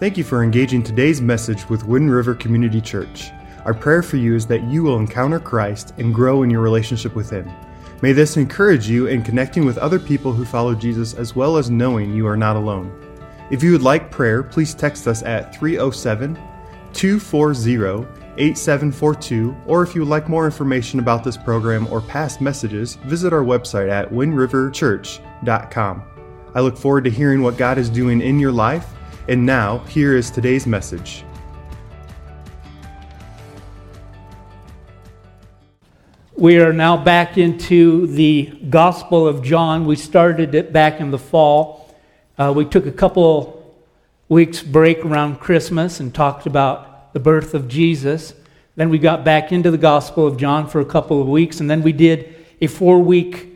Thank you for engaging today's message with Wind River Community Church. Our prayer for you is that you will encounter Christ and grow in your relationship with Him. May this encourage you in connecting with other people who follow Jesus as well as knowing you are not alone. If you would like prayer, please text us at 307 240 8742, or if you would like more information about this program or past messages, visit our website at windriverchurch.com. I look forward to hearing what God is doing in your life, and now, here is today's message. We are now back into the Gospel of John. We started it back in the fall. Uh, we took a couple weeks break around Christmas and talked about the birth of Jesus. Then we got back into the Gospel of John for a couple of weeks, and then we did a four week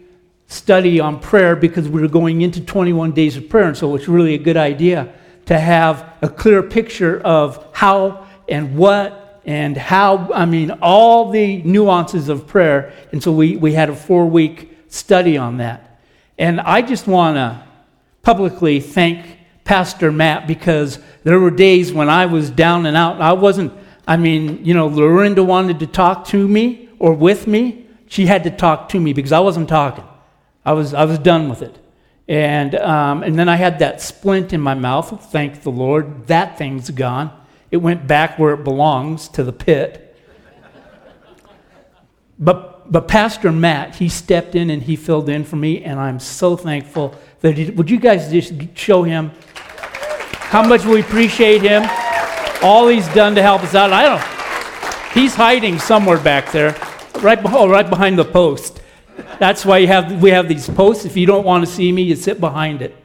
study on prayer because we were going into 21 days of prayer, and so it's really a good idea to have a clear picture of how and what and how, I mean, all the nuances of prayer. And so we, we had a four week study on that. And I just want to publicly thank Pastor Matt because there were days when I was down and out. I wasn't, I mean, you know, Lorinda wanted to talk to me or with me. She had to talk to me because I wasn't talking. I was, I was done with it. And, um, and then I had that splint in my mouth. Thank the Lord. That thing's gone. It went back where it belongs, to the pit. But, but Pastor Matt, he stepped in and he filled in for me, and I'm so thankful that he, would you guys just show him how much we appreciate him, all he's done to help us out. I don't, he's hiding somewhere back there, right, oh, right behind the post. That's why have, we have these posts. If you don't want to see me, you sit behind it.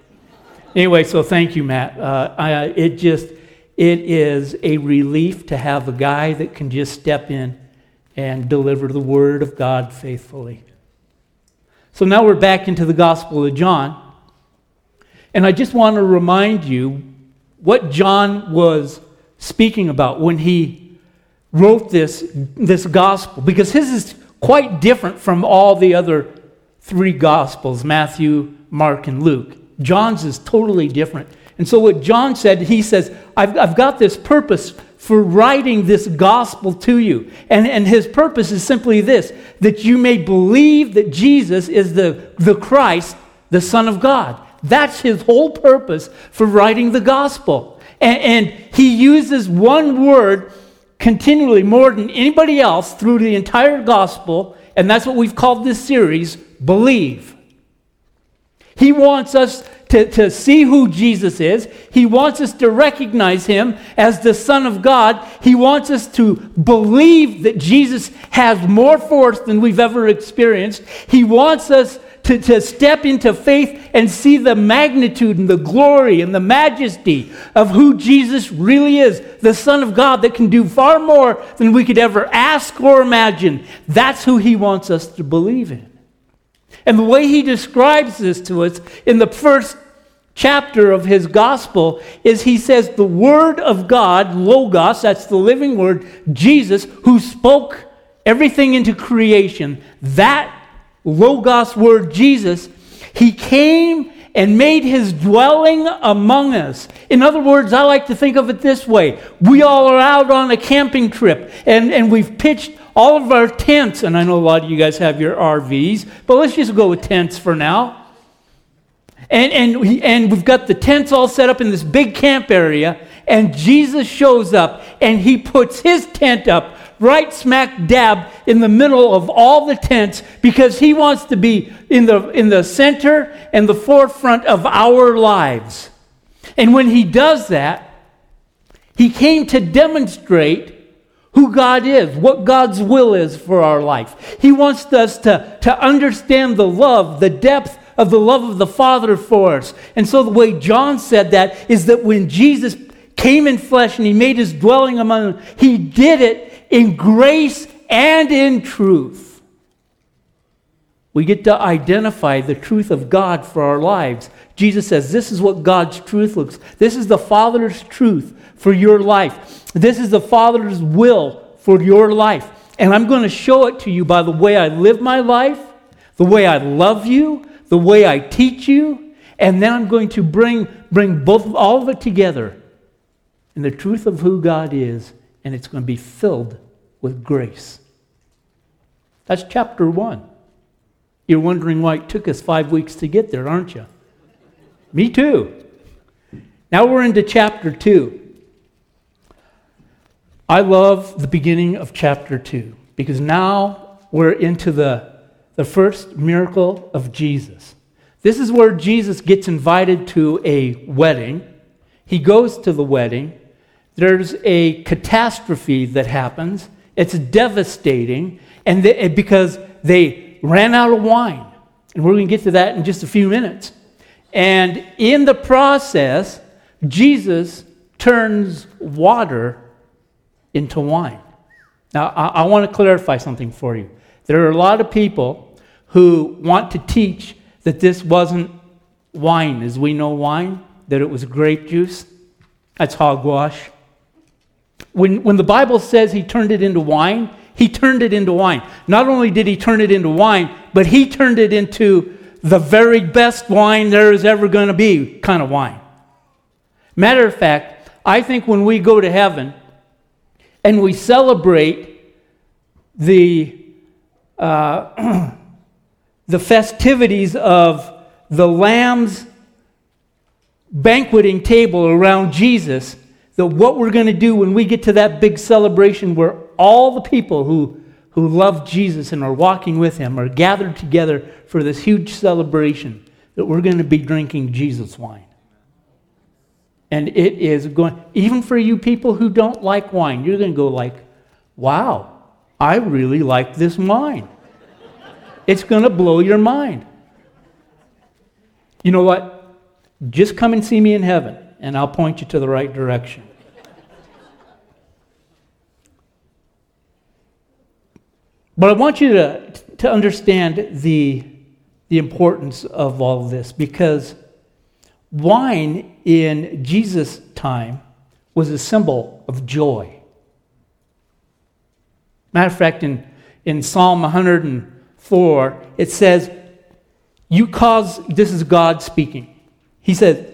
Anyway, so thank you, Matt. Uh, I, it just, it is a relief to have a guy that can just step in and deliver the word of God faithfully. So now we're back into the Gospel of John. And I just want to remind you what John was speaking about when he wrote this, this gospel, because his is quite different from all the other three gospels Matthew, Mark, and Luke. John's is totally different. And so, what John said, he says, I've, I've got this purpose for writing this gospel to you. And, and his purpose is simply this that you may believe that Jesus is the, the Christ, the Son of God. That's his whole purpose for writing the gospel. And, and he uses one word continually more than anybody else through the entire gospel, and that's what we've called this series believe. He wants us to, to see who Jesus is. He wants us to recognize him as the Son of God. He wants us to believe that Jesus has more force than we've ever experienced. He wants us to, to step into faith and see the magnitude and the glory and the majesty of who Jesus really is the Son of God that can do far more than we could ever ask or imagine. That's who he wants us to believe in. And the way he describes this to us in the first chapter of his gospel is he says, The Word of God, Logos, that's the living Word, Jesus, who spoke everything into creation, that Logos Word, Jesus, he came and made his dwelling among us. In other words, I like to think of it this way we all are out on a camping trip and, and we've pitched all of our tents, and I know a lot of you guys have your RVs, but let's just go with tents for now. And, and, we, and we've got the tents all set up in this big camp area, and Jesus shows up and he puts his tent up right smack dab in the middle of all the tents because he wants to be in the, in the center and the forefront of our lives. And when he does that, he came to demonstrate who God is, what God's will is for our life. He wants us to, to understand the love, the depth of the love of the Father for us. And so, the way John said that is that when Jesus came in flesh and he made his dwelling among them, he did it in grace and in truth. We get to identify the truth of God for our lives. Jesus says, This is what God's truth looks. This is the Father's truth for your life. This is the Father's will for your life. And I'm going to show it to you by the way I live my life, the way I love you, the way I teach you, and then I'm going to bring, bring both all of it together in the truth of who God is, and it's going to be filled with grace. That's chapter one. You're wondering why it took us five weeks to get there, aren't you? Me too. Now we're into chapter two. I love the beginning of chapter two because now we're into the, the first miracle of Jesus. This is where Jesus gets invited to a wedding. He goes to the wedding. There's a catastrophe that happens. It's devastating, and they, because they ran out of wine. And we're going to get to that in just a few minutes. And in the process, Jesus turns water into wine. Now, I, I want to clarify something for you. There are a lot of people who want to teach that this wasn't wine as we know wine, that it was grape juice. That's hogwash. When, when the Bible says he turned it into wine, he turned it into wine. Not only did he turn it into wine, but he turned it into the very best wine there is ever going to be kind of wine. Matter of fact, I think when we go to heaven and we celebrate the, uh, the festivities of the Lamb's banqueting table around Jesus, that what we're going to do when we get to that big celebration where all the people who, who love Jesus and are walking with him are gathered together for this huge celebration, that we're going to be drinking Jesus wine. And it is going, even for you people who don't like wine, you're going to go like, wow, I really like this wine. it's going to blow your mind. You know what? Just come and see me in heaven, and I'll point you to the right direction. But I want you to, to understand the, the importance of all of this because wine in Jesus' time was a symbol of joy. Matter of fact, in, in Psalm 104, it says, You cause, this is God speaking. He says,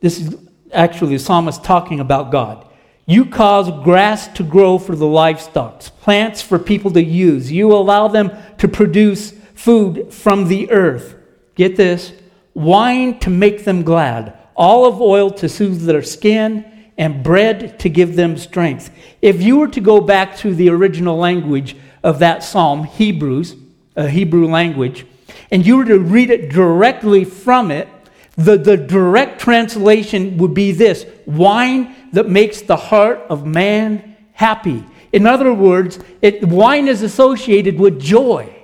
This is actually the psalmist talking about God. You cause grass to grow for the livestock, plants for people to use. You allow them to produce food from the earth. Get this wine to make them glad, olive oil to soothe their skin, and bread to give them strength. If you were to go back to the original language of that psalm, Hebrews, a Hebrew language, and you were to read it directly from it, the, the direct translation would be this wine that makes the heart of man happy. In other words, it, wine is associated with joy.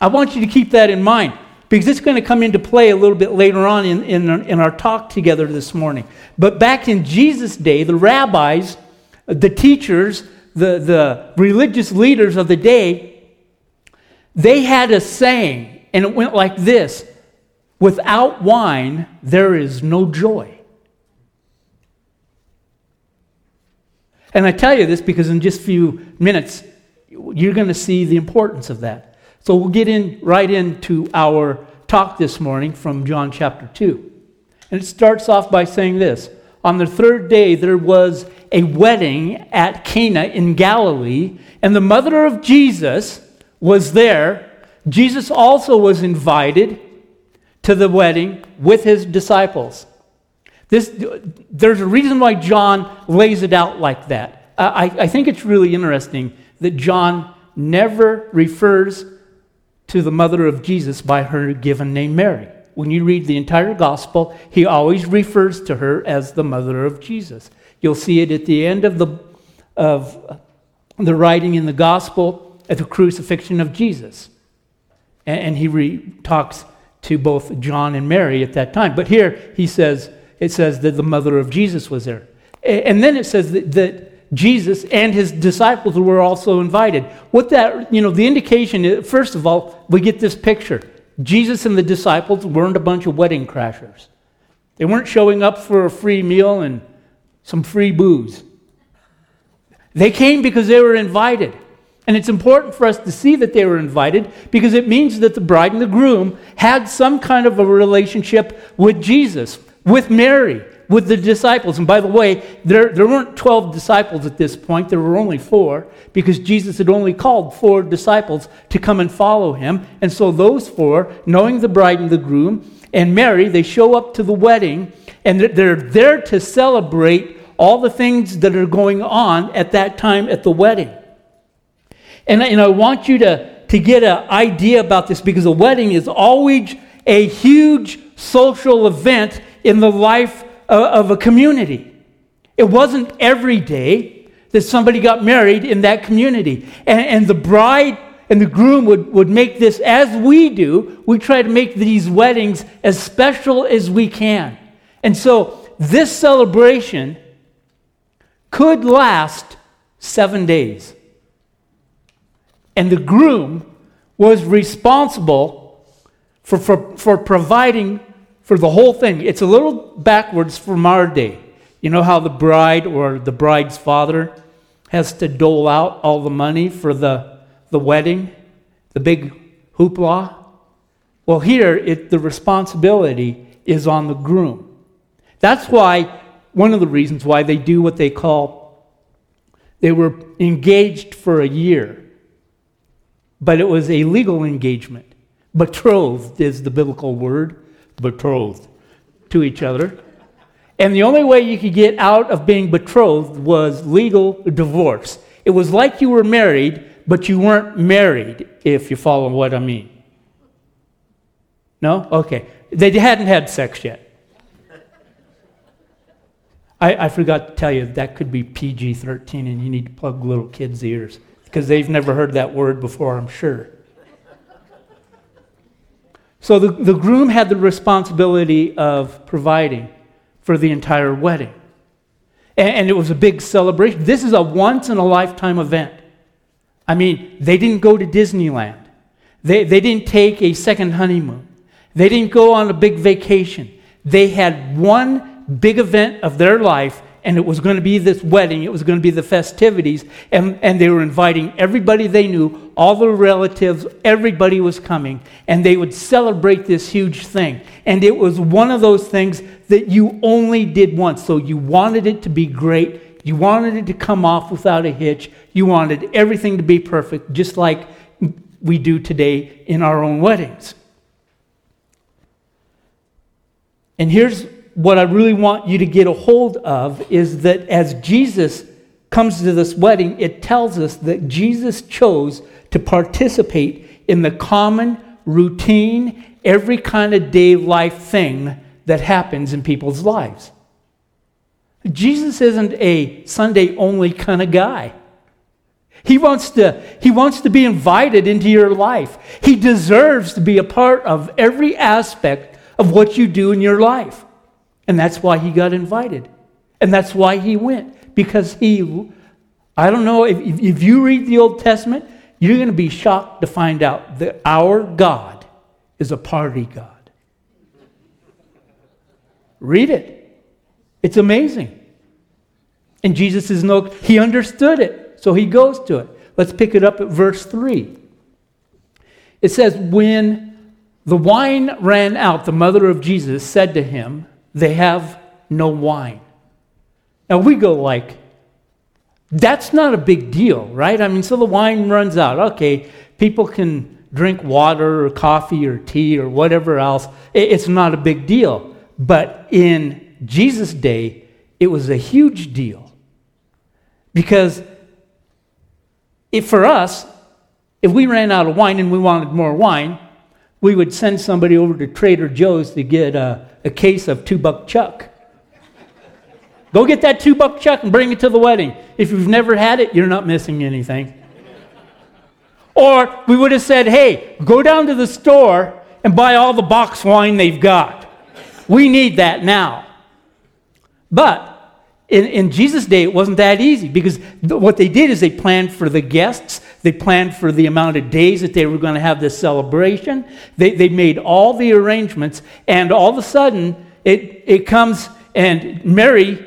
I want you to keep that in mind because it's going to come into play a little bit later on in, in, in our talk together this morning. But back in Jesus' day, the rabbis, the teachers, the, the religious leaders of the day, they had a saying, and it went like this Without wine, there is no joy. And I tell you this because in just a few minutes, you're going to see the importance of that. So we'll get in right into our talk this morning from John chapter 2. And it starts off by saying this On the third day, there was a wedding at Cana in Galilee, and the mother of Jesus was there. Jesus also was invited to the wedding with his disciples. This, there's a reason why John lays it out like that. Uh, I, I think it's really interesting that John never refers to the mother of Jesus by her given name Mary. When you read the entire gospel, he always refers to her as the mother of Jesus. You'll see it at the end of the, of the writing in the gospel at the crucifixion of Jesus. And, and he re- talks to both John and Mary at that time. But here he says, it says that the mother of Jesus was there. And then it says that, that Jesus and his disciples were also invited. What that, you know, the indication is, first of all, we get this picture. Jesus and the disciples weren't a bunch of wedding crashers. They weren't showing up for a free meal and some free booze. They came because they were invited. And it's important for us to see that they were invited because it means that the bride and the groom had some kind of a relationship with Jesus. With Mary, with the disciples. And by the way, there, there weren't 12 disciples at this point, there were only four, because Jesus had only called four disciples to come and follow him. And so those four, knowing the bride and the groom, and Mary, they show up to the wedding, and they're there to celebrate all the things that are going on at that time at the wedding. And, and I want you to, to get an idea about this because a wedding is always a huge social event in the life of, a community. It wasn't every day that somebody got married in that community. And, and the bride and the groom would, would make this as we do. We try to make these weddings as special as we can. And so this celebration could last seven days. And the groom was responsible for, for, for providing for the whole thing. It's a little backwards from our day. You know how the bride or the bride's father has to dole out all the money for the, the wedding, the big hoopla? Well, here, it, the responsibility is on the groom. That's why, one of the reasons why they do what they call, they were engaged for a year, but it was a legal engagement. Betrothed is the biblical word betrothed to each other. And the only way you could get out of being betrothed was legal divorce. It was like you were married, but you weren't married, if you follow what I mean. No? Okay. They hadn't had sex yet. I, I forgot to tell you that could be PG 13, and you need to plug little kids' ears because they've never heard that word before, I'm sure. So the, the groom had the responsibility of providing for the entire wedding. And, and it was a big celebration. This is a once in a lifetime event. I mean, they didn't go to Disneyland, they, they didn't take a second honeymoon, they didn't go on a big vacation. They had one big event of their life and it was going to be this wedding, it was going to be the festivities, and, and they were inviting everybody they knew, all the relatives, everybody was coming, and they would celebrate this huge thing. And it was one of those things that you only did once, so you wanted it to be great, you wanted it to come off without a hitch, you wanted everything to be perfect, just like we do today in our own weddings. And here's what I really want you to get a hold of is that as Jesus comes to this wedding, it tells us that Jesus chose to participate in the common, routine, every kind of day life thing that happens in people's lives. Jesus isn't a Sunday only kind of guy. He wants, to, he wants to be invited into your life. He deserves to be a part of every aspect of what you do in your life. And that's why he got invited. And that's why he went. Because he, I don't know, if, if you read the Old Testament, you're going to be shocked to find out that our God is a party God. Read it. It's amazing. And Jesus is no, he understood it, so he goes to it. Let's pick it up at verse 3. It says, When the wine ran out, the mother of Jesus said to him, they have no wine. Now we go like, that's not a big deal, right? I mean, so the wine runs out. Okay, people can drink water or coffee or tea or whatever else. It's not a big deal. But in Jesus' day, it was a huge deal. Because if for us, if we ran out of wine and we wanted more wine, we would send somebody over to Trader Joe's to get a, a case of two buck chuck. Go get that two buck chuck and bring it to the wedding. If you've never had it, you're not missing anything. Or we would have said, hey, go down to the store and buy all the box wine they've got. We need that now. But in, in Jesus' day, it wasn't that easy because th- what they did is they planned for the guests, they planned for the amount of days that they were going to have this celebration. They, they made all the arrangements, and all of a sudden, it, it comes and Mary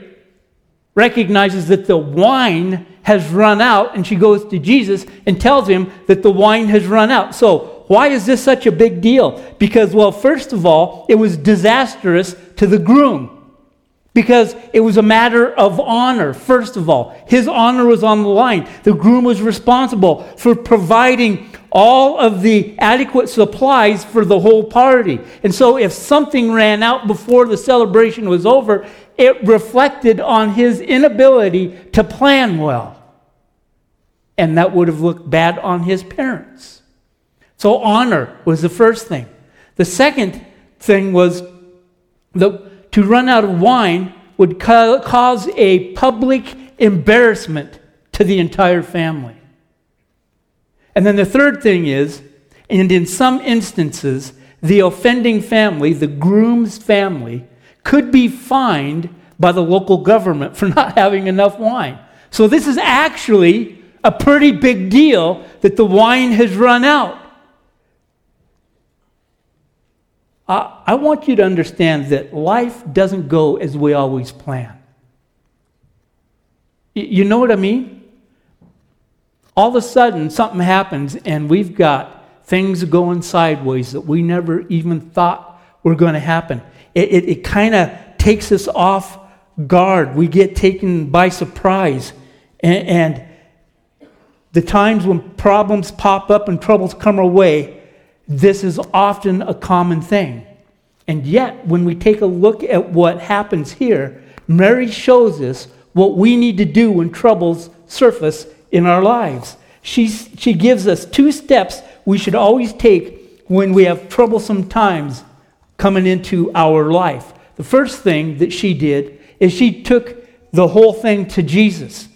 recognizes that the wine has run out, and she goes to Jesus and tells him that the wine has run out. So, why is this such a big deal? Because, well, first of all, it was disastrous to the groom because it was a matter of honor, first of all. His honor was on the line. The groom was responsible for providing all of the adequate supplies for the whole party. And so, if something ran out before the celebration was over, it reflected on his inability to plan well. And that would have looked bad on his parents. So, honor was the first thing. The second thing was the, to run out of wine would ca- cause a public embarrassment to the entire family. And then the third thing is, and in some instances, the offending family, the groom's family, could be fined by the local government for not having enough wine. So this is actually a pretty big deal that the wine has run out. I want you to understand that life doesn't go as we always plan. You know what I mean? All of a sudden, something happens, and we've got things going sideways that we never even thought were going to happen. It, it, it kind of takes us off guard. We get taken by surprise. And, and the times when problems pop up and troubles come our way, this is often a common thing. And yet, when we take a look at what happens here, Mary shows us what we need to do when troubles surface in our lives. She, she gives us two steps we should always take when we have troublesome times coming into our life. The first thing that she did is she took the whole thing to Jesus.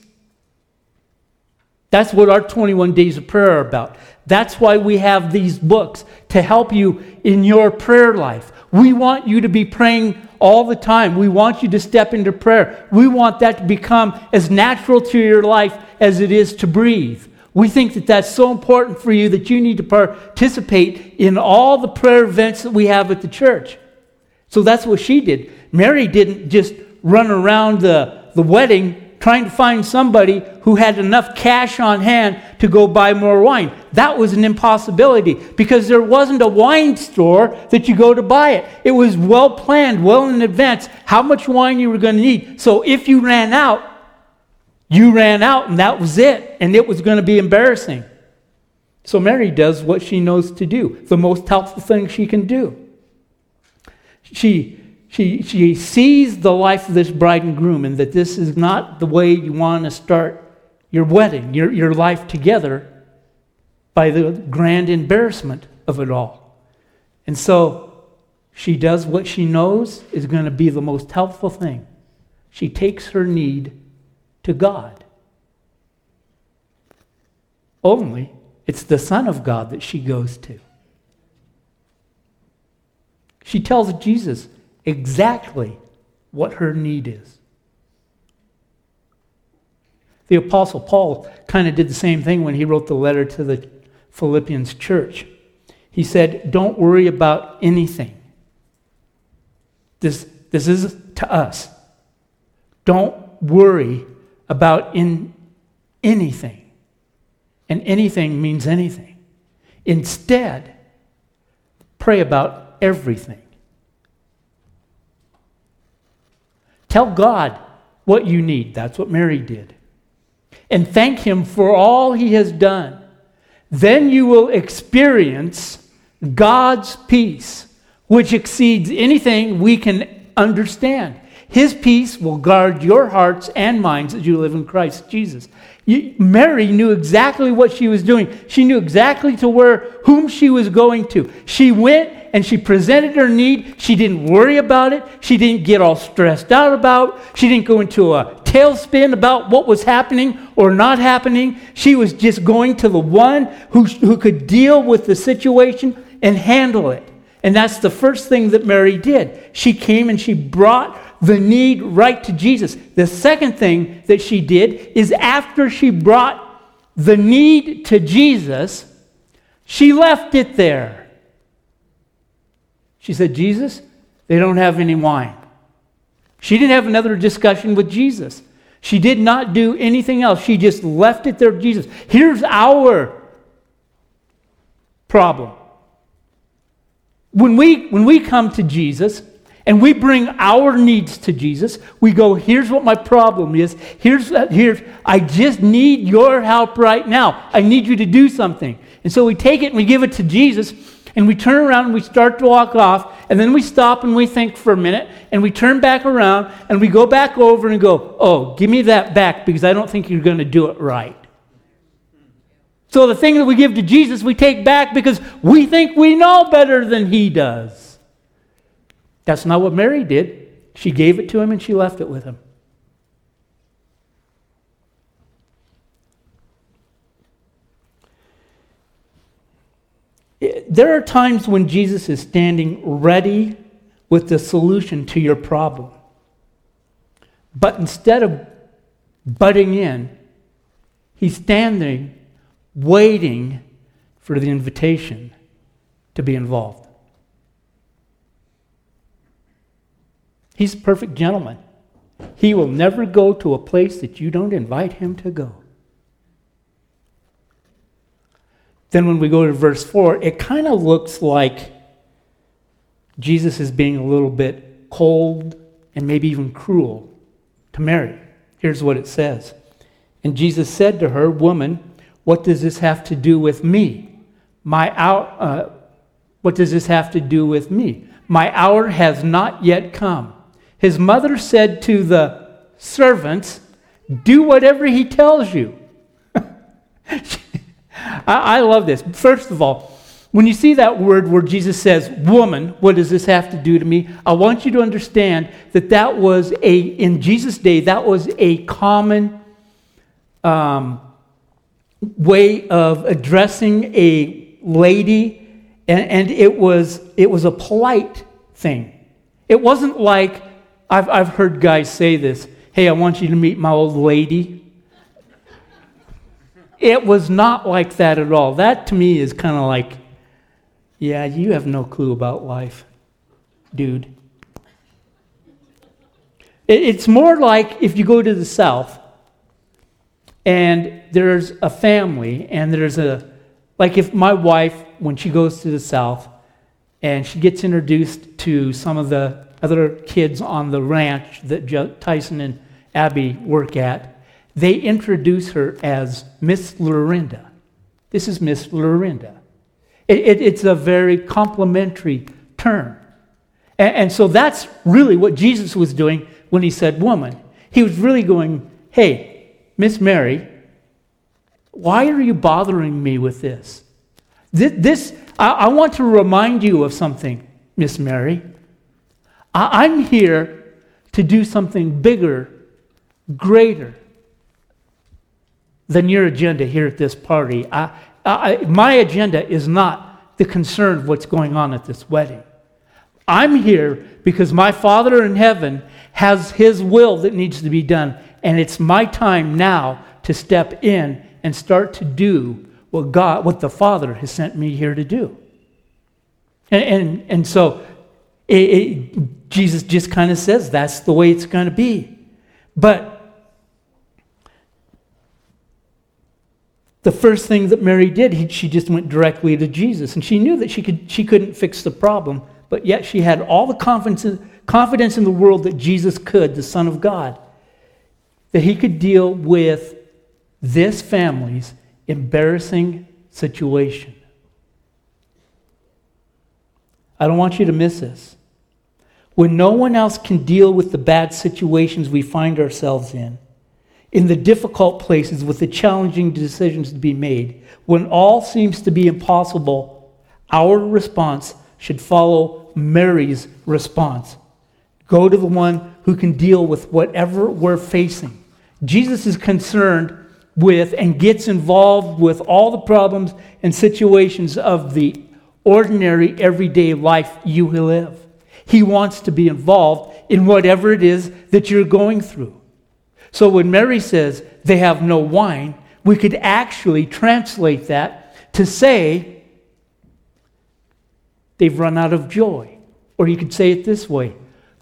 That's what our 21 days of prayer are about. That's why we have these books to help you in your prayer life. We want you to be praying all the time. We want you to step into prayer. We want that to become as natural to your life as it is to breathe. We think that that's so important for you that you need to participate in all the prayer events that we have at the church. So that's what she did. Mary didn't just run around the, the wedding trying to find somebody who had enough cash on hand to go buy more wine. That was an impossibility because there wasn't a wine store that you go to buy it. It was well planned, well in advance, how much wine you were going to need. So if you ran out, you ran out and that was it. And it was going to be embarrassing. So Mary does what she knows to do, the most helpful thing she can do. She she, she sees the life of this bride and groom and that this is not the way you want to start your wedding, your, your life together, by the grand embarrassment of it all. And so she does what she knows is going to be the most helpful thing. She takes her need to God. Only it's the Son of God that she goes to. She tells Jesus, exactly what her need is. The Apostle Paul kind of did the same thing when he wrote the letter to the Philippians church. He said, Don't worry about anything. This, this is to us. Don't worry about in anything. And anything means anything. Instead, pray about everything. Tell God what you need. That's what Mary did. And thank Him for all He has done. Then you will experience God's peace, which exceeds anything we can understand. His peace will guard your hearts and minds as you live in Christ Jesus. You, Mary knew exactly what she was doing. She knew exactly to where whom she was going to. She went and she presented her need. She didn't worry about it. She didn't get all stressed out about. She didn't go into a tailspin about what was happening or not happening. She was just going to the one who, who could deal with the situation and handle it. And that's the first thing that Mary did. She came and she brought the need right to Jesus. The second thing that she did is after she brought the need to Jesus, she left it there. She said, Jesus, they don't have any wine. She didn't have another discussion with Jesus. She did not do anything else. She just left it there, Jesus. Here's our problem. When we, when we come to Jesus And we bring our needs to Jesus. We go, here's what my problem is. Here's, here's, I just need your help right now. I need you to do something. And so we take it and we give it to Jesus, and we turn around and we start to walk off, and then we stop and we think for a minute, and we turn back around and we go back over and go, oh, give me that back because I don't think you're going to do it right. So the thing that we give to Jesus, we take back because we think we know better than he does. That's not what Mary did. She gave it to him and she left it with him. There are times when Jesus is standing ready with the solution to your problem. But instead of butting in, he's standing waiting for the invitation to be involved. He's a perfect gentleman. He will never go to a place that you don't invite him to go. Then, when we go to verse 4, it kind of looks like Jesus is being a little bit cold and maybe even cruel to Mary. Here's what it says And Jesus said to her, Woman, what does this have to do with me? My hour, uh, what does this have to do with me? My hour has not yet come. His mother said to the servants, Do whatever he tells you. I, I love this. First of all, when you see that word where Jesus says, woman, what does this have to do to me? I want you to understand that that was a, in Jesus' day, that was a common um, way of addressing a lady, and, and it, was, it was a polite thing. It wasn't like, I've, I've heard guys say this hey, I want you to meet my old lady. It was not like that at all. That to me is kind of like, yeah, you have no clue about life, dude. It's more like if you go to the South and there's a family, and there's a, like if my wife, when she goes to the South, and she gets introduced to some of the other kids on the ranch that Tyson and Abby work at, they introduce her as Miss Lorinda. This is Miss Lorinda. It, it, it's a very complimentary term. And, and so that's really what Jesus was doing when he said woman. He was really going, hey, Miss Mary, why are you bothering me with this? This, this I, I, want to remind you of something, Miss Mary. I, I'm here to do something bigger, greater than your agenda here at this party. I, I, my agenda is not the concern of what's going on at this wedding. I'm here because my Father in heaven has his will that needs to be done. And it's my time now to step in and start to do what God, what the Father has sent me here to do. And, and, and so it, it, Jesus just kind of says that's the way it's going to be. But the first thing that Mary did, he, she just went directly to Jesus. And she knew that she, could, she couldn't fix the problem, but yet she had all the confidence, confidence in the world that Jesus could, the Son of God that he could deal with this family's embarrassing situation. I don't want you to miss this. When no one else can deal with the bad situations we find ourselves in, in the difficult places with the challenging decisions to be made, when all seems to be impossible, our response should follow Mary's response. Go to the one who can deal with whatever we're facing. Jesus is concerned with and gets involved with all the problems and situations of the ordinary, everyday life you live. He wants to be involved in whatever it is that you're going through. So when Mary says they have no wine, we could actually translate that to say they've run out of joy. Or you could say it this way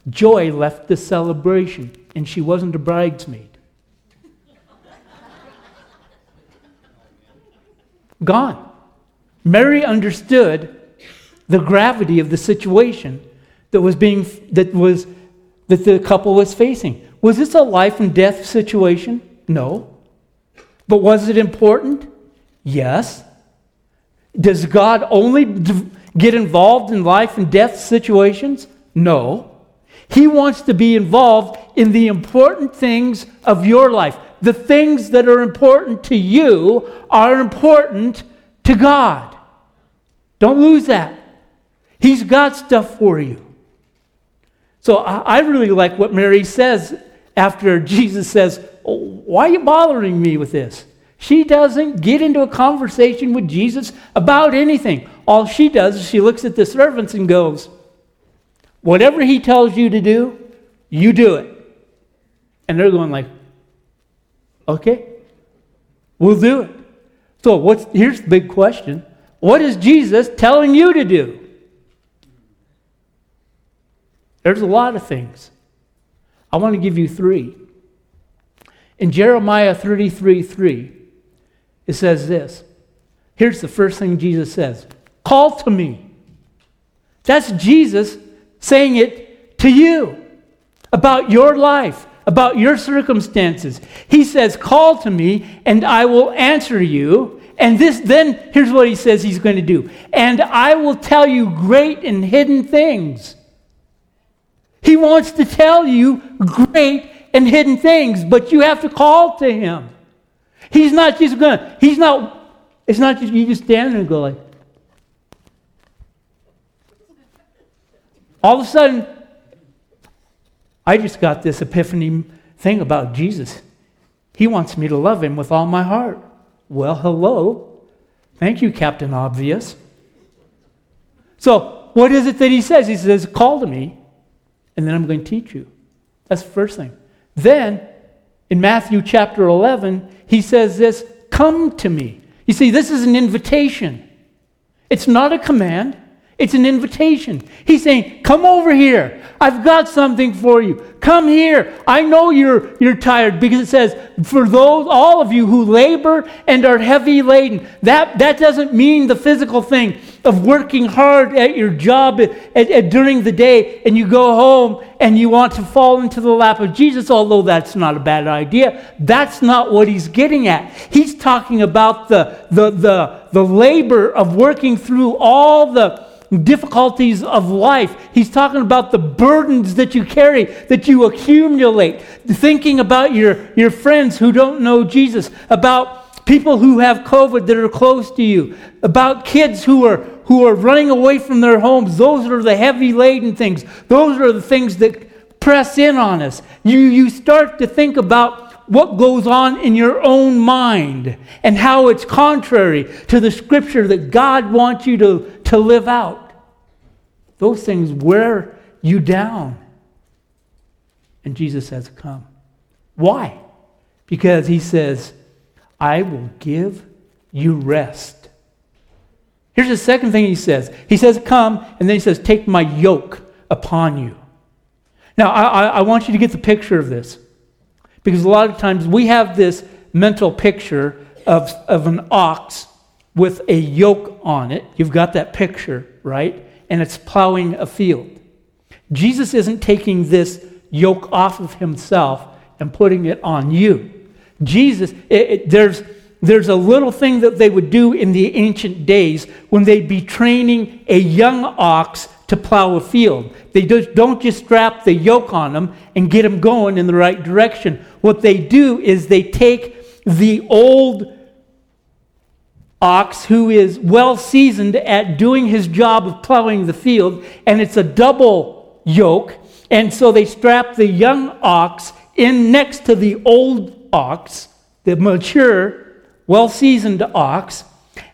Joy left the celebration, and she wasn't a bridesmaid. Gone. Mary understood the gravity of the situation. that was being that was that the couple was facing. Was this a life and death situation? No. But was it important? Yes. Does God only get involved in life and death situations? No. He wants to be involved in the important things of your life. The things that are important to you are important to God. Don't lose that. He's got stuff for you. So I really like what Mary says after Jesus says, oh, Why are you bothering me with this? She doesn't get into a conversation with Jesus about anything. All she does is she looks at the servants and goes, Whatever he tells you to do, you do it. And they're going like, Okay, we'll do it. So what's here's the big question. What is Jesus telling you to do? There's a lot of things. I want to give you three. In Jeremiah 33 3, it says this. Here's the first thing Jesus says Call to me. That's Jesus saying it to you about your life, about your circumstances. He says, Call to me, and I will answer you. And this, then, here's what he says he's going to do. And I will tell you great and hidden things. He wants to tell you great and hidden things, but you have to call to him. He's not just going to, he's not, it's not just you just stand there and go like, all of a sudden, I just got this epiphany thing about Jesus. He wants me to love him with all my heart. Well, hello. Thank you, Captain Obvious. So, what is it that he says? He says, Call to me, and then I'm going to teach you. That's the first thing. Then, in Matthew chapter 11, he says this Come to me. You see, this is an invitation. It's not a command, it's an invitation. He's saying, Come over here. I've got something for you. Come here. I know you're, you're tired because it says, For those, all of you who labor and are heavy laden. That, that doesn't mean the physical thing of working hard at your job at, at, during the day and you go home and you want to fall into the lap of Jesus, although that's not a bad idea. That's not what he's getting at. He's talking about the, the, the, the labor of working through all the difficulties of life. He's talking about the burdens that you carry, that you accumulate. Thinking about your, your friends who don't know Jesus, about people who have COVID that are close to you, about kids who are, who are running away from their homes. Those are the heavy laden things. Those are the things that press in on us. You, you start to think about what goes on in your own mind and how it's contrary to the scripture that God wants you to, to live out. Those things wear you down. And Jesus says, Come. Why? Because he says, I will give you rest. Here's the second thing he says. He says, Come, and then he says, Take my yoke upon you. Now, I, I, want you to get the picture of this. Because a lot of times we have this mental picture of, of an ox with a yoke on it. You've got that picture, right? And it's plowing a field. Jesus isn't taking this yoke off of himself and putting it on you. Jesus, it, it, there's, there's a little thing that they would do in the ancient days when they'd be training a young ox to plow a field. They don't just strap the yoke on them and get them going in the right direction. What they do is they take the old ox who is well seasoned at doing his job of plowing the field, and it's a double yoke. And so they strap the young ox in next to the old ox, the mature, well seasoned ox,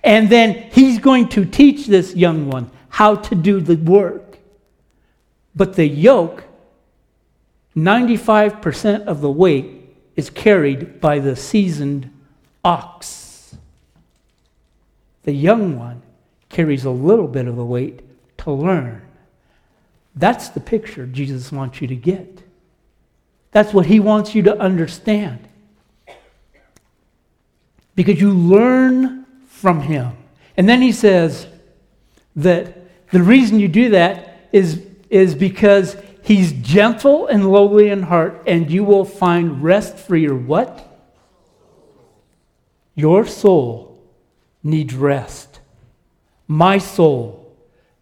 and then he's going to teach this young one how to do the work. But the yoke, 95% of the weight is carried by the seasoned ox. The young one carries a little bit of the weight to learn. That's the picture Jesus wants you to get. That's what he wants you to understand. Because you learn from him. And then he says that the reason you do that is, is because he's gentle and lowly in heart, and you will find rest for your what? Your soul needs rest. My soul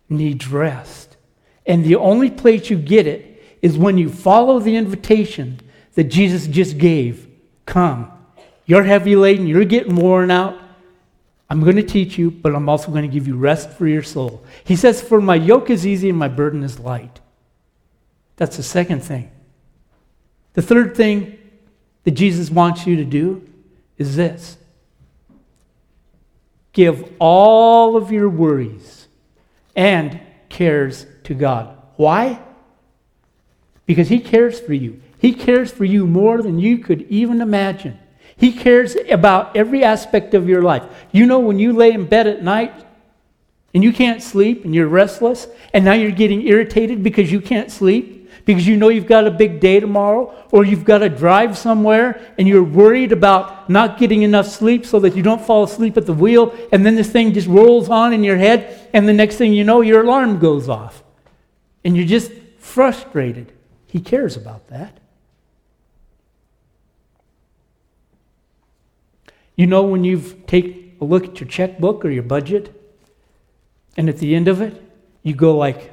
needs rest. And the only place you get it is when you follow the invitation that Jesus just gave. Come. You're heavy laden, you're getting worn out. I'm going to teach you, but I'm also going to give you rest for your soul. He says, For my yoke is easy and my burden is light. That's the second thing. The third thing that Jesus wants you to do is this give all of your worries and cares to God. Why? Because He cares for you. He cares for you more than you could even imagine. He cares about every aspect of your life. You know, when you lay in bed at night and you can't sleep and you're restless, and now you're getting irritated because you can't sleep, because you know you've got a big day tomorrow, or you've got to drive somewhere and you're worried about not getting enough sleep so that you don't fall asleep at the wheel, and then this thing just rolls on in your head, and the next thing you know, your alarm goes off. And you're just frustrated. He cares about that. You know, when you've take a look at your checkbook or your budget, and at the end of it, you go like,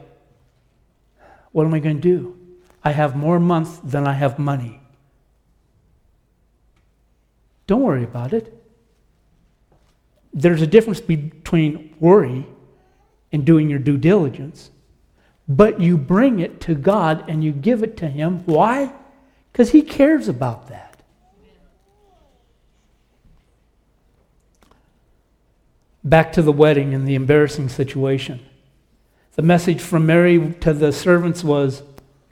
what am I going to do? I have more months than I have money. Don't worry about it. There's a difference between worry and doing your due diligence. But you bring it to God and you give it to Him. Why? Because He cares about that. Back to the wedding and the embarrassing situation. The message from Mary to the servants was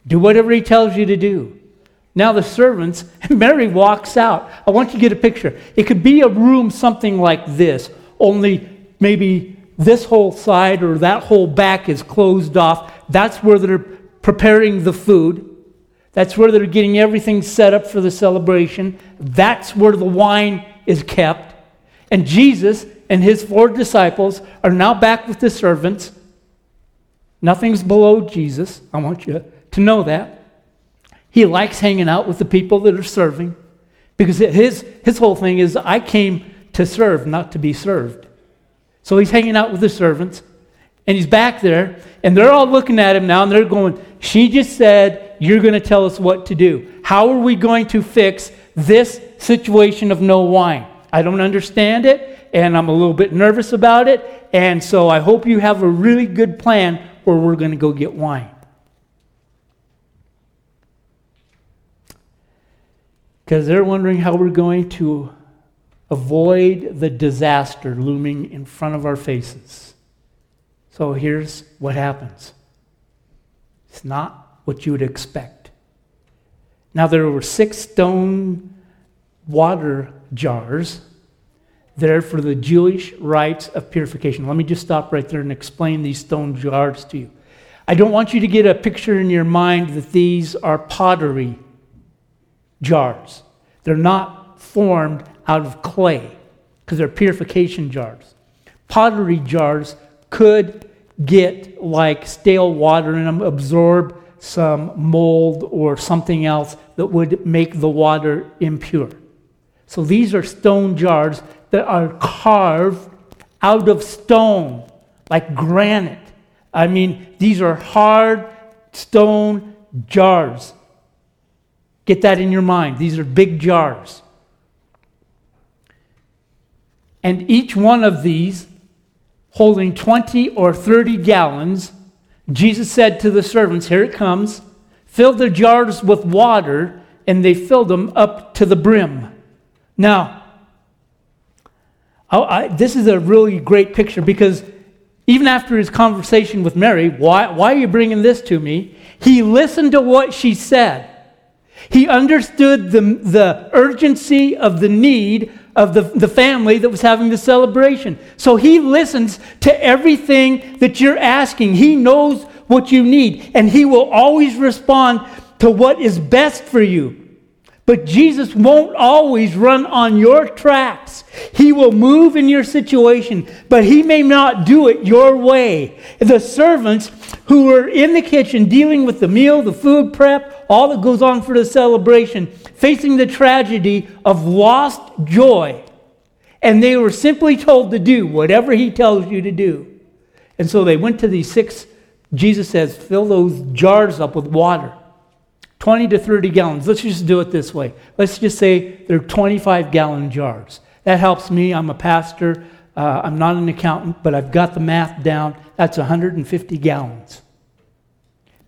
do whatever he tells you to do. Now the servants, Mary walks out. I want you to get a picture. It could be a room something like this, only maybe this whole side or that whole back is closed off. That's where they're preparing the food. That's where they're getting everything set up for the celebration. That's where the wine is kept. And Jesus and his four disciples are now back with the servants. Nothing's below Jesus. I want you to know that. He likes hanging out with the people that are serving because his, his whole thing is I came to serve, not to be served. So he's hanging out with the servants and he's back there and they're all looking at him now and they're going, She just said, You're going to tell us what to do. How are we going to fix this situation of no wine? I don't understand it and I'm a little bit nervous about it. And so I hope you have a really good plan where we're going to go get wine. Because they're wondering how we're going to avoid the disaster looming in front of our faces. So here's what happens it's not what you would expect. Now, there were six stone water jars there for the Jewish rites of purification. Let me just stop right there and explain these stone jars to you. I don't want you to get a picture in your mind that these are pottery jars. They're not formed out of clay because they're purification jars. Pottery jars could get like stale water in them, absorb some mold or something else that would make the water impure. So these are stone jars that are carved out of stone, like granite. I mean, these are hard stone jars. Get that in your mind. These are big jars. And each one of these, holding 20 or 30 gallons, Jesus said to the servants, Here it comes. Fill the jars with water, and they filled them up to the brim. Now, I, I, this is a really great picture because even after his conversation with Mary, why, why are you bringing this to me? He listened to what she said. He understood the, the urgency of the need of the, the family that was having the celebration. So he listens to everything that you're asking. He knows what you need, and he will always respond to what is best for you. But Jesus won't always run on your tracks. He will move in your situation, but he may not do it your way. The servants who were in the kitchen dealing with the meal, the food prep, all that goes on for the celebration, facing the tragedy of lost joy. And they were simply told to do whatever he tells you to do. And so they went to these six, Jesus says, fill those jars up with water. 20 to 30 gallons. Let's just do it this way. Let's just say they're 25 gallon jars. That helps me. I'm a pastor. Uh, I'm not an accountant, but I've got the math down. That's 150 gallons.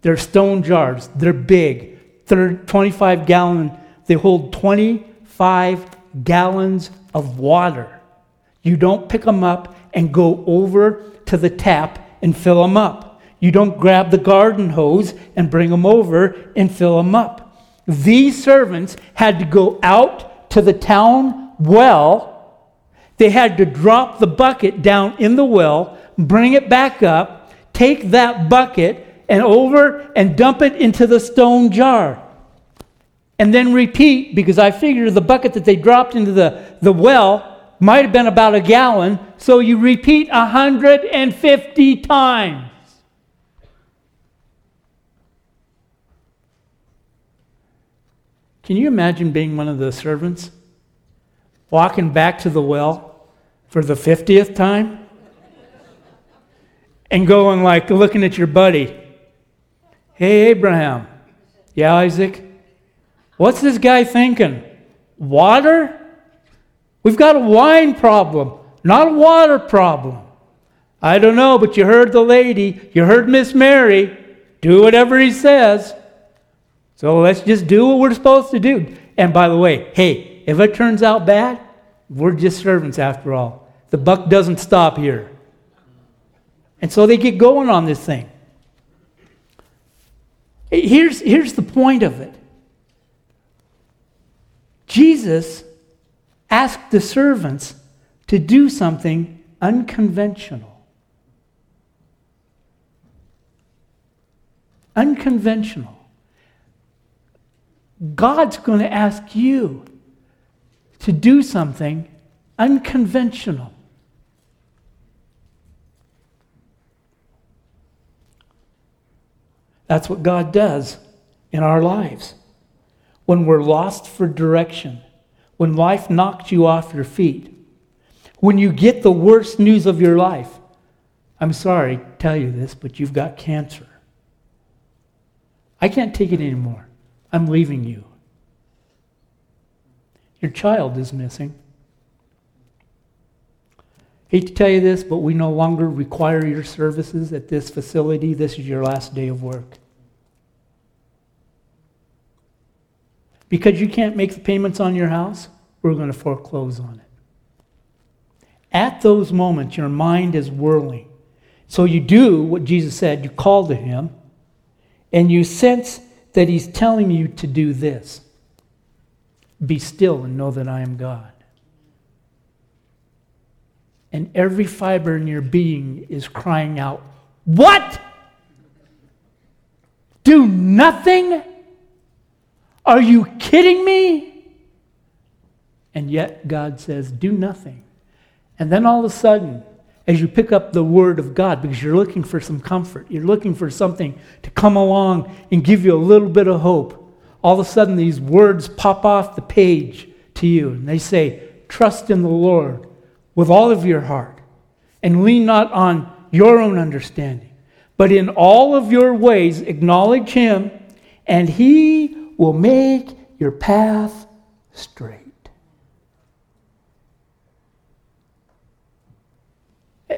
They're stone jars. They're big. They're 25 gallon. They hold 25 gallons of water. You don't pick them up and go over to the tap and fill them up. You don't grab the garden hose and bring them over and fill them up. These servants had to go out to the town well. They had to drop the bucket down in the well, bring it back up, take that bucket and over and dump it into the stone jar. And then repeat, because I figured the bucket that they dropped into the, the well might have been about a gallon, so you repeat 150 times. Can you imagine being one of the servants? Walking back to the well for the 50th time? And going like looking at your buddy. Hey, Abraham. Yeah, Isaac? What's this guy thinking? Water? We've got a wine problem, not a water problem. I don't know, but you heard the lady. You heard Miss Mary. Do whatever he says. So let's just do what we're supposed to do. And by the way, hey, if it turns out bad, we're just servants after all. The buck doesn't stop here. And so they get going on this thing. Here's, here's the point of it Jesus asked the servants to do something unconventional. Unconventional. God's going to ask you to do something unconventional. That's what God does in our lives. When we're lost for direction, when life knocked you off your feet, when you get the worst news of your life. I'm sorry to tell you this, but you've got cancer. I can't take it anymore. I'm leaving you. Your child is missing. Hate to tell you this, but we no longer require your services at this facility. This is your last day of work. Because you can't make the payments on your house, we're going to foreclose on it. At those moments, your mind is whirling. So you do what Jesus said you call to Him, and you sense that he's telling you to do this Be still and know that I am God. And every fiber in your being is crying out, What? Do nothing? Are you kidding me? And yet God says, Do nothing. And then all of a sudden, as you pick up the Word of God because you're looking for some comfort. You're looking for something to come along and give you a little bit of hope. All of a sudden, these words pop off the page to you, and they say, Trust in the Lord with all of your heart, and lean not on your own understanding, but in all of your ways acknowledge Him, and He will make your path straight.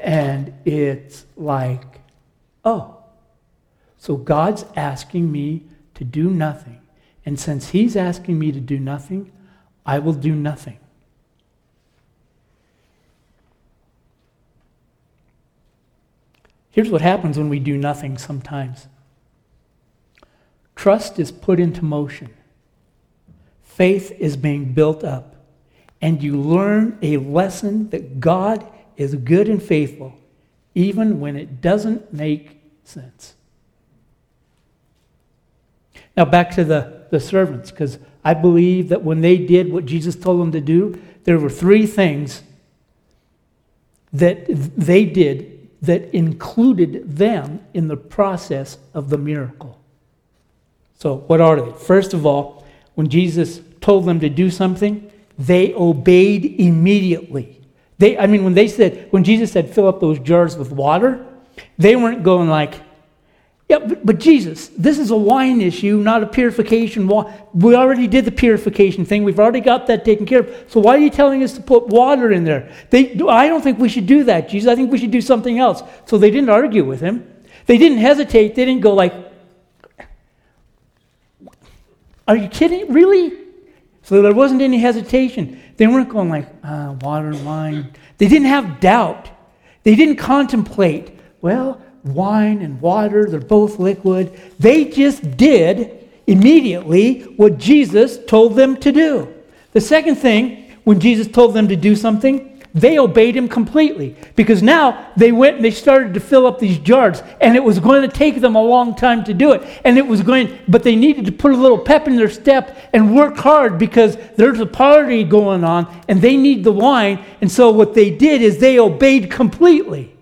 And it's like, oh, so God's asking me to do nothing. And since He's asking me to do nothing, I will do nothing. Here's what happens when we do nothing sometimes trust is put into motion, faith is being built up, and you learn a lesson that God is good and faithful, even when it doesn't make sense. Now, back to the the servants because I believe that when they did what Jesus told them to do, there were three things that they did that included them in the process of the miracle. So, what are they? First of all, when Jesus told them to do something, they obeyed immediately. They, I mean, when they said, when Jesus said, fill up those jars with water, they weren't going like, yeah, but, but, Jesus, this is a wine issue, not a purification. We already did the purification thing. We've already got that taken care of. So why are you telling us to put water in there? They, I don't think we should do that, Jesus. I think we should do something else. So they didn't argue with him. They didn't hesitate. They didn't go like, are you kidding? Really? So there wasn't any hesitation. They weren't going like, ah, water and wine. They didn't have doubt. They didn't contemplate, well, wine and water, they're both liquid. They just did immediately what Jesus told them to do. The second thing, when Jesus told them to do something, they obeyed him completely because now they went and they started to fill up these jars and it was going to take them a long time to do it and it was going but they needed to put a little pep in their step and work hard because there's a party going on and they need the wine and so what they did is they obeyed completely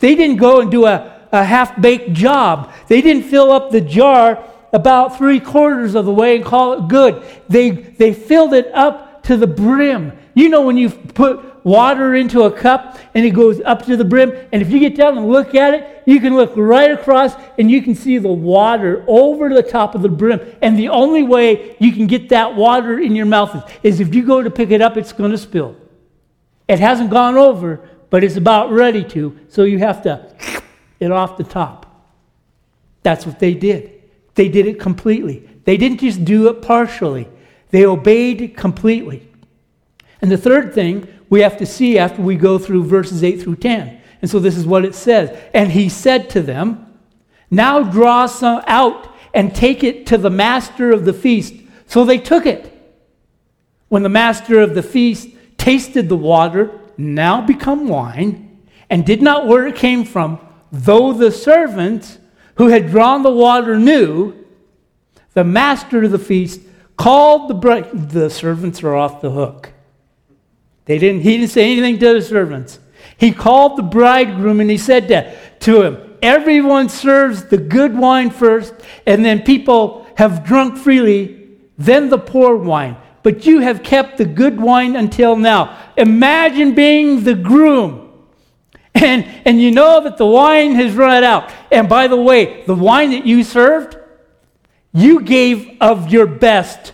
they didn't go and do a, a half baked job. They didn't fill up the jar about three quarters of the way and call it good. They, they filled it up to the brim. You know, when you put water into a cup and it goes up to the brim, and if you get down and look at it, you can look right across and you can see the water over the top of the brim. And the only way you can get that water in your mouth is, is if you go to pick it up, it's going to spill. It hasn't gone over, but it's about ready to, so you have to it off the top. That's what they did. They did it completely. They didn't just do it partially, they obeyed completely. And the third thing we have to see after we go through verses 8 through 10. And so this is what it says. And he said to them, Now draw some out and take it to the master of the feast. So they took it. When the master of the feast tasted the water, now become wine, and did not where it came from, though the servants who had drawn the water knew, the master of the feast called the. The servants are off the hook. They didn't, he didn't say anything to the servants. He called the bridegroom and he said to, to him, Everyone serves the good wine first, and then people have drunk freely, then the poor wine but you have kept the good wine until now. Imagine being the groom. And, and you know that the wine has run out. And by the way, the wine that you served, you gave of your best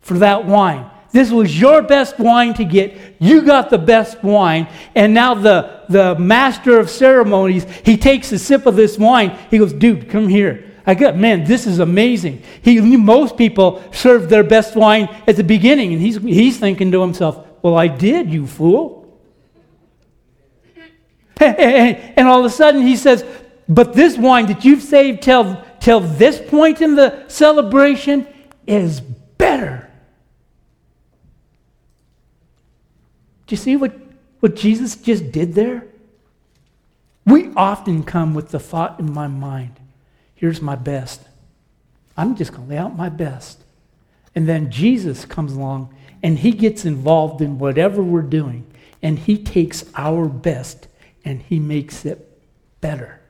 for that wine. This was your best wine to get. You got the best wine. And now the, the master of ceremonies, he takes a sip of this wine. He goes, Dude, come here. I got, man, this is amazing. He, most people serve their best wine at the beginning, and he's, he's thinking to himself, well, I did, you fool. and all of a sudden he says, but this wine that you've saved till, till this point in the celebration is better. Do you see what, what Jesus just did there? We often come with the thought in my mind Here's my best. I'm just going to lay out my best. And then Jesus comes along and he gets involved in whatever we're doing. And he takes our best and he makes it better.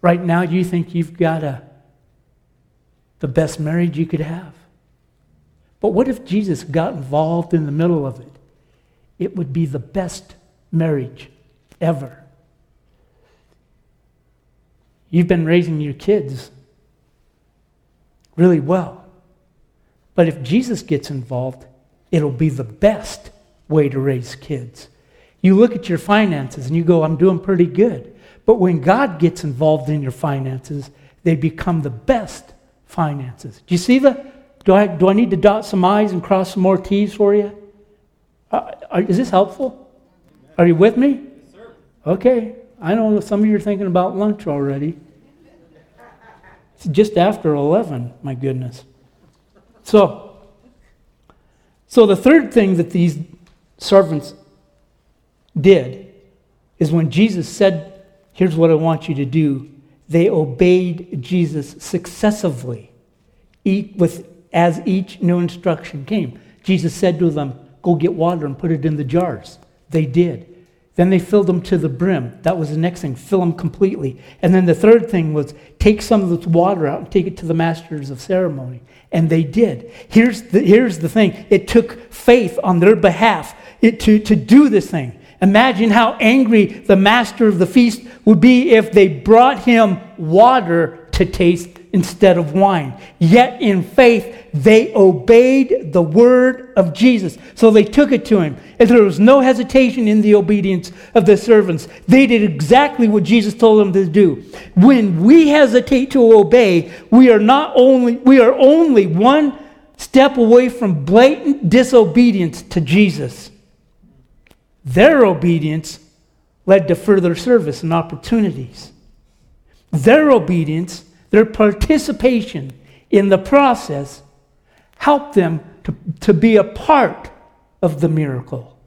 Right now, you think you've got a, the best marriage you could have. But what if Jesus got involved in the middle of it? It would be the best marriage ever. You've been raising your kids really well. But if Jesus gets involved, it'll be the best way to raise kids. You look at your finances and you go, I'm doing pretty good. But when God gets involved in your finances, they become the best finances. Do you see the? Do I, do I need to dot some I's and cross some more T's for you? Uh, are, is this helpful? Are you with me? Okay. I know some of you are thinking about lunch already. It's just after 11, my goodness. So, so the third thing that these servants did is when Jesus said, Here's what I want you to do, they obeyed Jesus successively eat with, as each new instruction came. Jesus said to them, Go get water and put it in the jars. They did. Then they filled them to the brim. That was the next thing, fill them completely. And then the third thing was take some of this water out and take it to the masters of ceremony. And they did. Here's the, here's the thing it took faith on their behalf it, to, to do this thing. Imagine how angry the master of the feast would be if they brought him water to taste instead of wine. Yet in faith, they obeyed the word of Jesus. So they took it to him. And there was no hesitation in the obedience of the servants. They did exactly what Jesus told them to do. When we hesitate to obey, we are not only we are only one step away from blatant disobedience to Jesus. Their obedience led to further service and opportunities. Their obedience, their participation in the process help them to, to be a part of the miracle.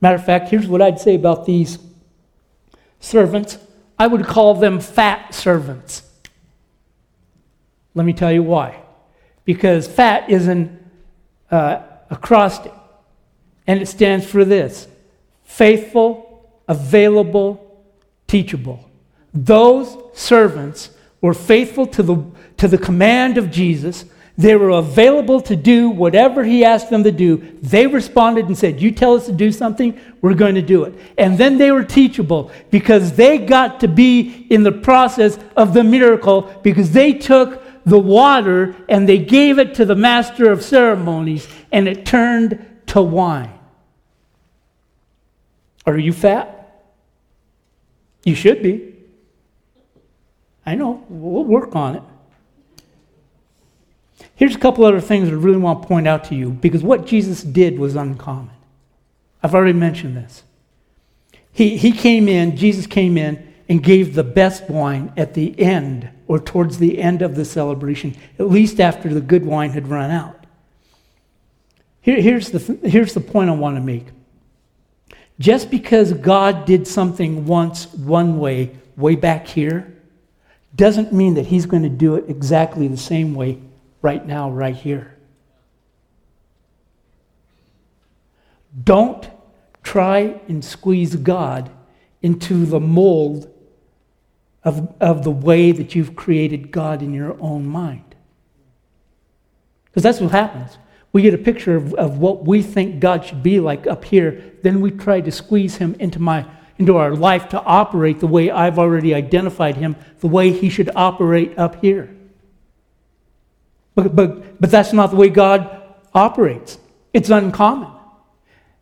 Matter of fact, here's what I'd say about these servants I would call them fat servants. Let me tell you why. Because fat is an uh, acrostic, and it stands for this faithful, available, teachable. Those servants were faithful to the, to the command of Jesus they were available to do whatever he asked them to do. They responded and said, You tell us to do something, we're going to do it. And then they were teachable because they got to be in the process of the miracle because they took the water and they gave it to the master of ceremonies and it turned to wine. Are you fat? You should be. I know. We'll work on it. Here's a couple other things I really want to point out to you because what Jesus did was uncommon. I've already mentioned this. He, he came in, Jesus came in and gave the best wine at the end or towards the end of the celebration, at least after the good wine had run out. Here, here's, the, here's the point I want to make. Just because God did something once one way, way back here, doesn't mean that He's going to do it exactly the same way right now, right here. Don't try and squeeze God into the mold of, of the way that you've created God in your own mind. Because that's what happens. We get a picture of, of what we think God should be like up here, then we try to squeeze him into my into our life to operate the way I've already identified him, the way he should operate up here. But, but, but that's not the way God operates. It's uncommon.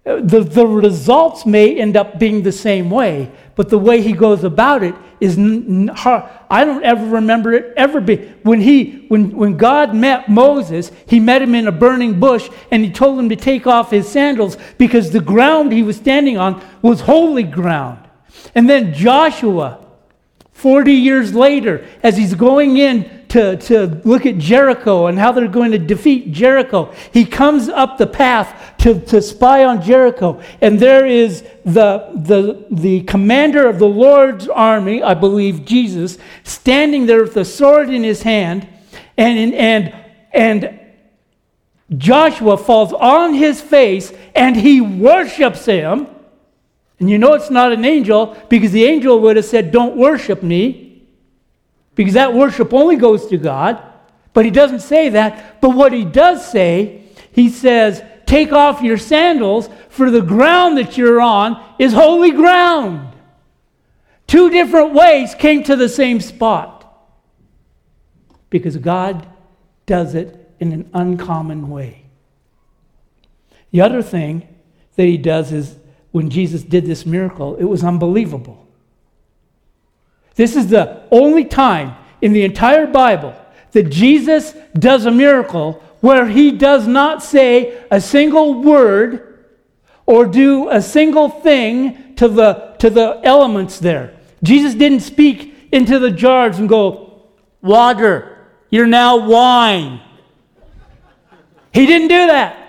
The, the results may end up being the same way, but the way he goes about it is. I don't ever remember it ever be. When, he, when, when God met Moses, he met him in a burning bush and he told him to take off his sandals because the ground he was standing on was holy ground. And then Joshua, 40 years later, as he's going in to, to look at Jericho and how they're going to defeat Jericho. He comes up the path to, to spy on Jericho, and there is the, the, the commander of the Lord's army, I believe Jesus, standing there with a sword in his hand, and, and, and Joshua falls on his face and he worships him. And you know it's not an angel because the angel would have said, Don't worship me because that worship only goes to God. But he doesn't say that. But what he does say, he says, Take off your sandals, for the ground that you're on is holy ground. Two different ways came to the same spot. Because God does it in an uncommon way. The other thing that he does is when Jesus did this miracle, it was unbelievable. This is the only time in the entire Bible that Jesus does a miracle where he does not say a single word or do a single thing to the, to the elements there. Jesus didn't speak into the jars and go, Water, you're now wine. He didn't do that.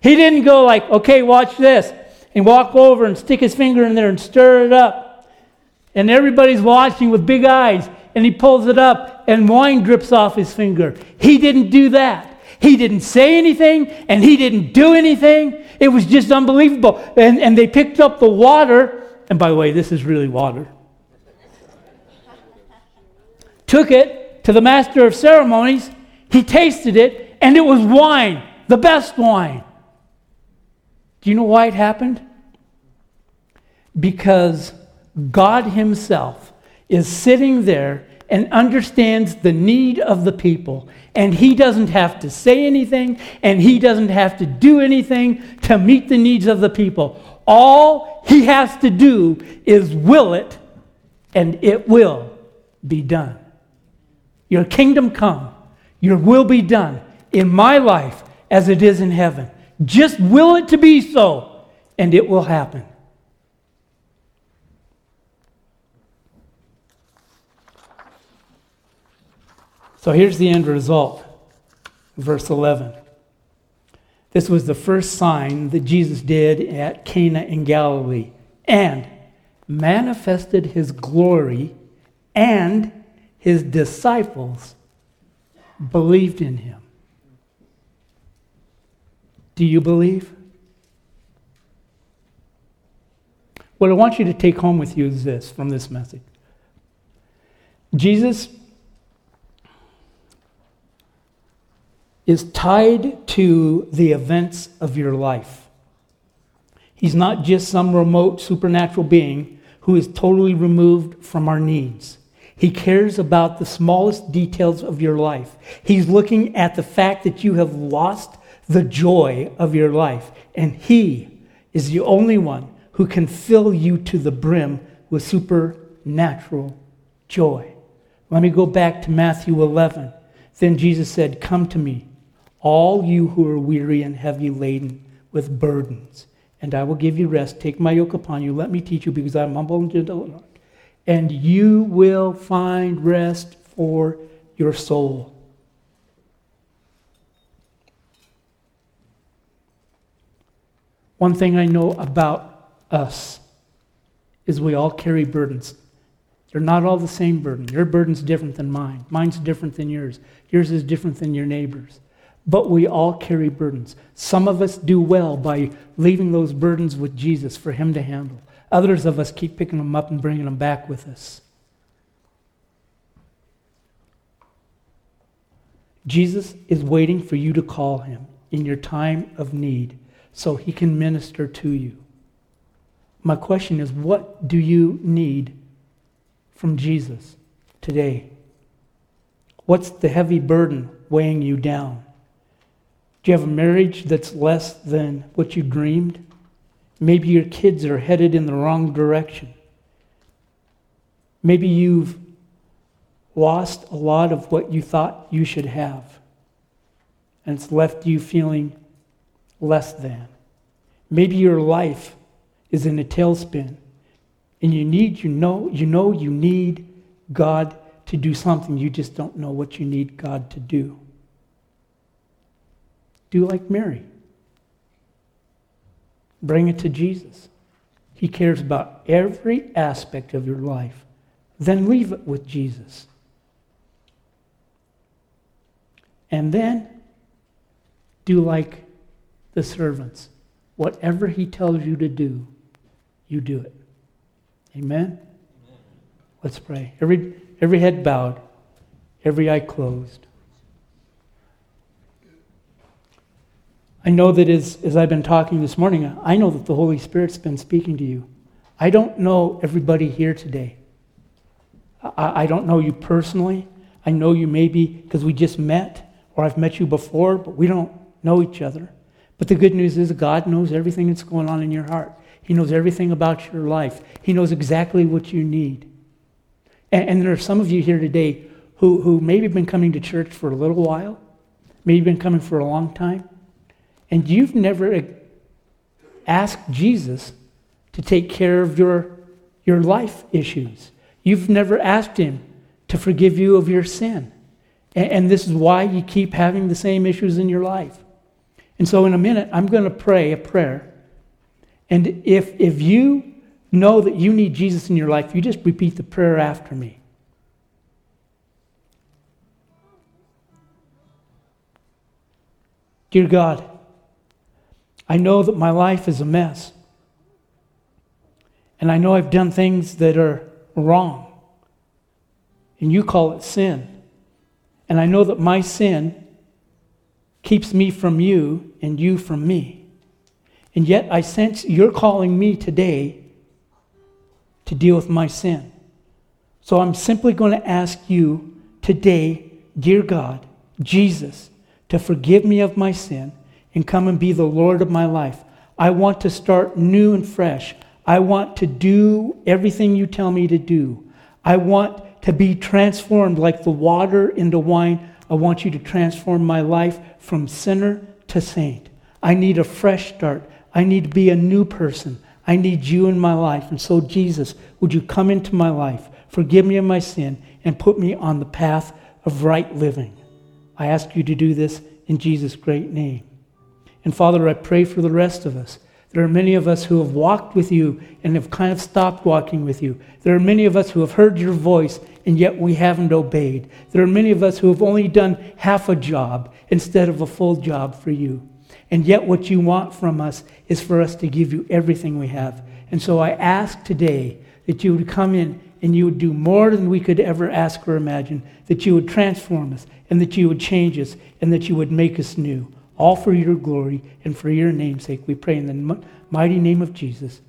He didn't go like, okay, watch this, and walk over and stick his finger in there and stir it up and everybody's watching with big eyes, and he pulls it up, and wine drips off his finger. He didn't do that. He didn't say anything, and he didn't do anything. It was just unbelievable. And, and they picked up the water, and by the way, this is really water. Took it to the master of ceremonies. He tasted it, and it was wine, the best wine. Do you know why it happened? Because God Himself is sitting there and understands the need of the people. And He doesn't have to say anything, and He doesn't have to do anything to meet the needs of the people. All He has to do is will it, and it will be done. Your kingdom come, your will be done in my life as it is in heaven. Just will it to be so, and it will happen. So here's the end result. Verse 11. This was the first sign that Jesus did at Cana in Galilee and manifested his glory, and his disciples believed in him. Do you believe? What I want you to take home with you is this from this message Jesus is tied to the events of your life. He's not just some remote supernatural being who is totally removed from our needs. He cares about the smallest details of your life. He's looking at the fact that you have lost the joy of your life. And He is the only one who can fill you to the brim with supernatural joy. Let me go back to Matthew 11. Then Jesus said, Come to me all you who are weary and heavy laden with burdens, and I will give you rest. Take my yoke upon you. Let me teach you, because I am humble and gentle. And you will find rest for your soul. One thing I know about us is we all carry burdens. They're not all the same burden. Your burden's different than mine. Mine's different than yours. Yours is different than your neighbor's but we all carry burdens. Some of us do well by leaving those burdens with Jesus for Him to handle. Others of us keep picking them up and bringing them back with us. Jesus is waiting for you to call Him in your time of need so He can minister to you. My question is what do you need from Jesus today? What's the heavy burden weighing you down? Do you have a marriage that's less than what you dreamed? Maybe your kids are headed in the wrong direction. Maybe you've lost a lot of what you thought you should have, and it's left you feeling less than. Maybe your life is in a tailspin, and you need, you know, you know you need God to do something. You just don't know what you need God to do. Do like Mary. Bring it to Jesus. He cares about every aspect of your life. Then leave it with Jesus. And then do like the servants. Whatever he tells you to do, you do it. Amen? Amen? Let's pray. Every, every head bowed, every eye closed. I know that as, as I've been talking this morning, I know that the Holy Spirit's been speaking to you. I don't know everybody here today. I, I don't know you personally. I know you maybe because we just met or I've met you before, but we don't know each other. But the good news is God knows everything that's going on in your heart. He knows everything about your life. He knows exactly what you need. And, and there are some of you here today who, who maybe have been coming to church for a little while, maybe been coming for a long time and you've never asked Jesus to take care of your, your life issues. You've never asked Him to forgive you of your sin. And, and this is why you keep having the same issues in your life. And so, in a minute, I'm going to pray a prayer. And if, if you know that you need Jesus in your life, you just repeat the prayer after me. Dear God, I know that my life is a mess. And I know I've done things that are wrong. And you call it sin. And I know that my sin keeps me from you and you from me. And yet I sense you're calling me today to deal with my sin. So I'm simply going to ask you today, dear God, Jesus, to forgive me of my sin and come and be the Lord of my life. I want to start new and fresh. I want to do everything you tell me to do. I want to be transformed like the water into wine. I want you to transform my life from sinner to saint. I need a fresh start. I need to be a new person. I need you in my life. And so, Jesus, would you come into my life, forgive me of my sin, and put me on the path of right living? I ask you to do this in Jesus' great name. And Father, I pray for the rest of us. There are many of us who have walked with you and have kind of stopped walking with you. There are many of us who have heard your voice and yet we haven't obeyed. There are many of us who have only done half a job instead of a full job for you. And yet, what you want from us is for us to give you everything we have. And so I ask today that you would come in and you would do more than we could ever ask or imagine, that you would transform us and that you would change us and that you would make us new. All for your glory and for your name's sake. We pray in the mighty name of Jesus.